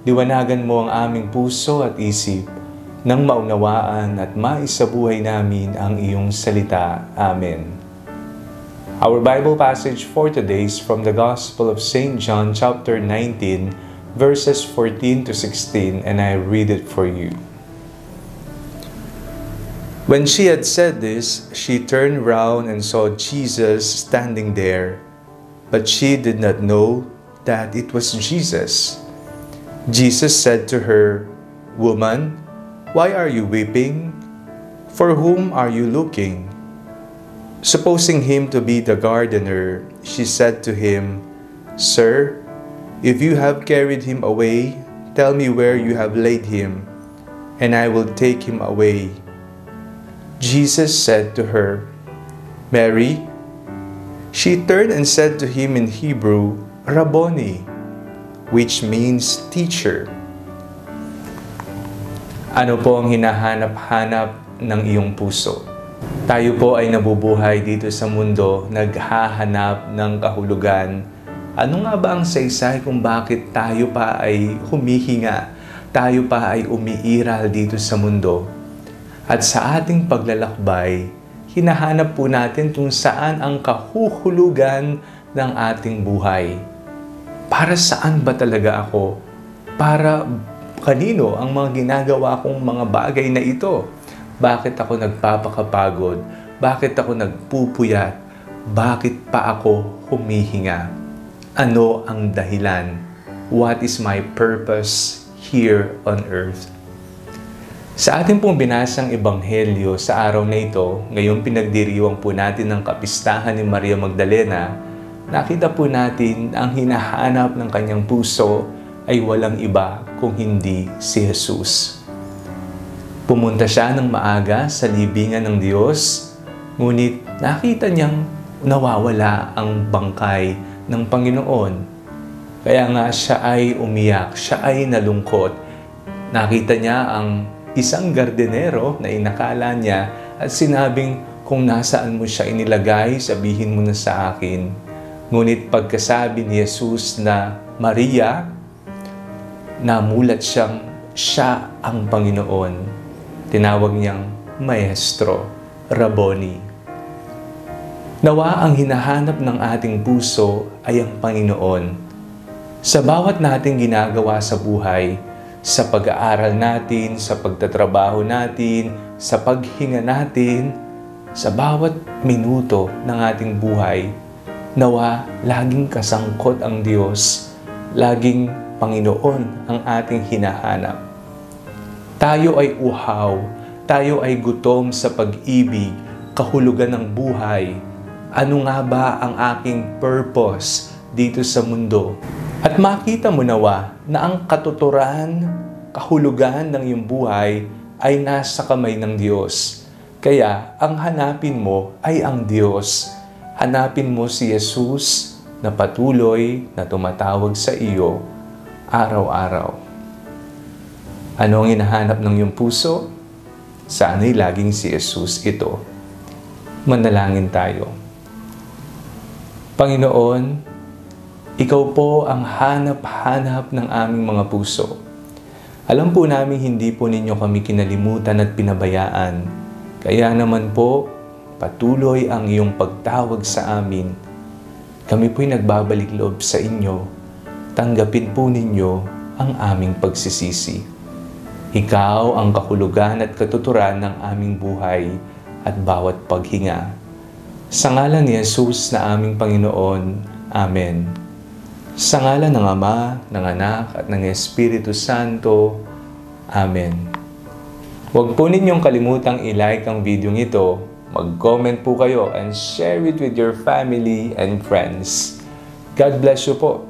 liwanagan mo ang aming puso at isip nang maunawaan at maisabuhay namin ang iyong salita. Amen. Our Bible passage for today is from the Gospel of St. John chapter 19 verses 14 to 16 and I read it for you. When she had said this, she turned round and saw Jesus standing there, but she did not know that it was Jesus. Jesus said to her, Woman, why are you weeping? For whom are you looking? Supposing him to be the gardener, she said to him, Sir, if you have carried him away, tell me where you have laid him, and I will take him away. Jesus said to her, Mary. She turned and said to him in Hebrew, Rabboni, which means teacher. Ano po ang hinahanap-hanap ng iyong puso? Tayo po ay nabubuhay dito sa mundo, naghahanap ng kahulugan. Ano nga ba ang saysay kung bakit tayo pa ay humihinga, tayo pa ay umiiral dito sa mundo? At sa ating paglalakbay, hinahanap po natin kung saan ang kahuhulugan ng ating buhay. Para saan ba talaga ako? Para kanino ang mga ginagawa kong mga bagay na ito? Bakit ako nagpapakapagod? Bakit ako nagpupuyat? Bakit pa ako humihinga? Ano ang dahilan? What is my purpose here on earth? Sa ating pong binasang ebanghelyo sa araw na ito, ngayong pinagdiriwang po natin ng kapistahan ni Maria Magdalena, nakita po natin ang hinahanap ng kanyang puso ay walang iba kung hindi si Jesus. Pumunta siya ng maaga sa libingan ng Diyos, ngunit nakita niyang nawawala ang bangkay ng Panginoon. Kaya nga siya ay umiyak, siya ay nalungkot. Nakita niya ang isang gardenero na inakala niya at sinabing kung nasaan mo siya inilagay, sabihin mo na sa akin. Ngunit pagkasabi ni Jesus na Maria, namulat siyang siya ang Panginoon. Tinawag niyang Maestro, Rabboni. Nawa ang hinahanap ng ating puso ay ang Panginoon. Sa bawat nating ginagawa sa buhay, sa pag-aaral natin, sa pagtatrabaho natin, sa paghinga natin, sa bawat minuto ng ating buhay, nawa laging kasangkot ang Diyos, laging Panginoon ang ating hinahanap. Tayo ay uhaw, tayo ay gutom sa pag-ibig, kahulugan ng buhay. Ano nga ba ang aking purpose dito sa mundo? At makita mo nawa na ang katuturan, kahulugan ng iyong buhay ay nasa kamay ng Diyos. Kaya ang hanapin mo ay ang Diyos. Hanapin mo si Jesus na patuloy na tumatawag sa iyo araw-araw. Ano ang hinahanap ng iyong puso? Sana'y laging si Jesus ito. Manalangin tayo. Panginoon, ikaw po ang hanap-hanap ng aming mga puso. Alam po namin hindi po ninyo kami kinalimutan at pinabayaan. Kaya naman po, patuloy ang iyong pagtawag sa amin. Kami po'y nagbabalik loob sa inyo. Tanggapin po ninyo ang aming pagsisisi. Ikaw ang kahulugan at katuturan ng aming buhay at bawat paghinga. Sa ngalan ni Jesus na aming Panginoon. Amen. Sa ngalan ng Ama, ng Anak, at ng Espiritu Santo. Amen. Huwag po ninyong kalimutang i-like ang video ito, mag-comment po kayo, and share it with your family and friends. God bless you po.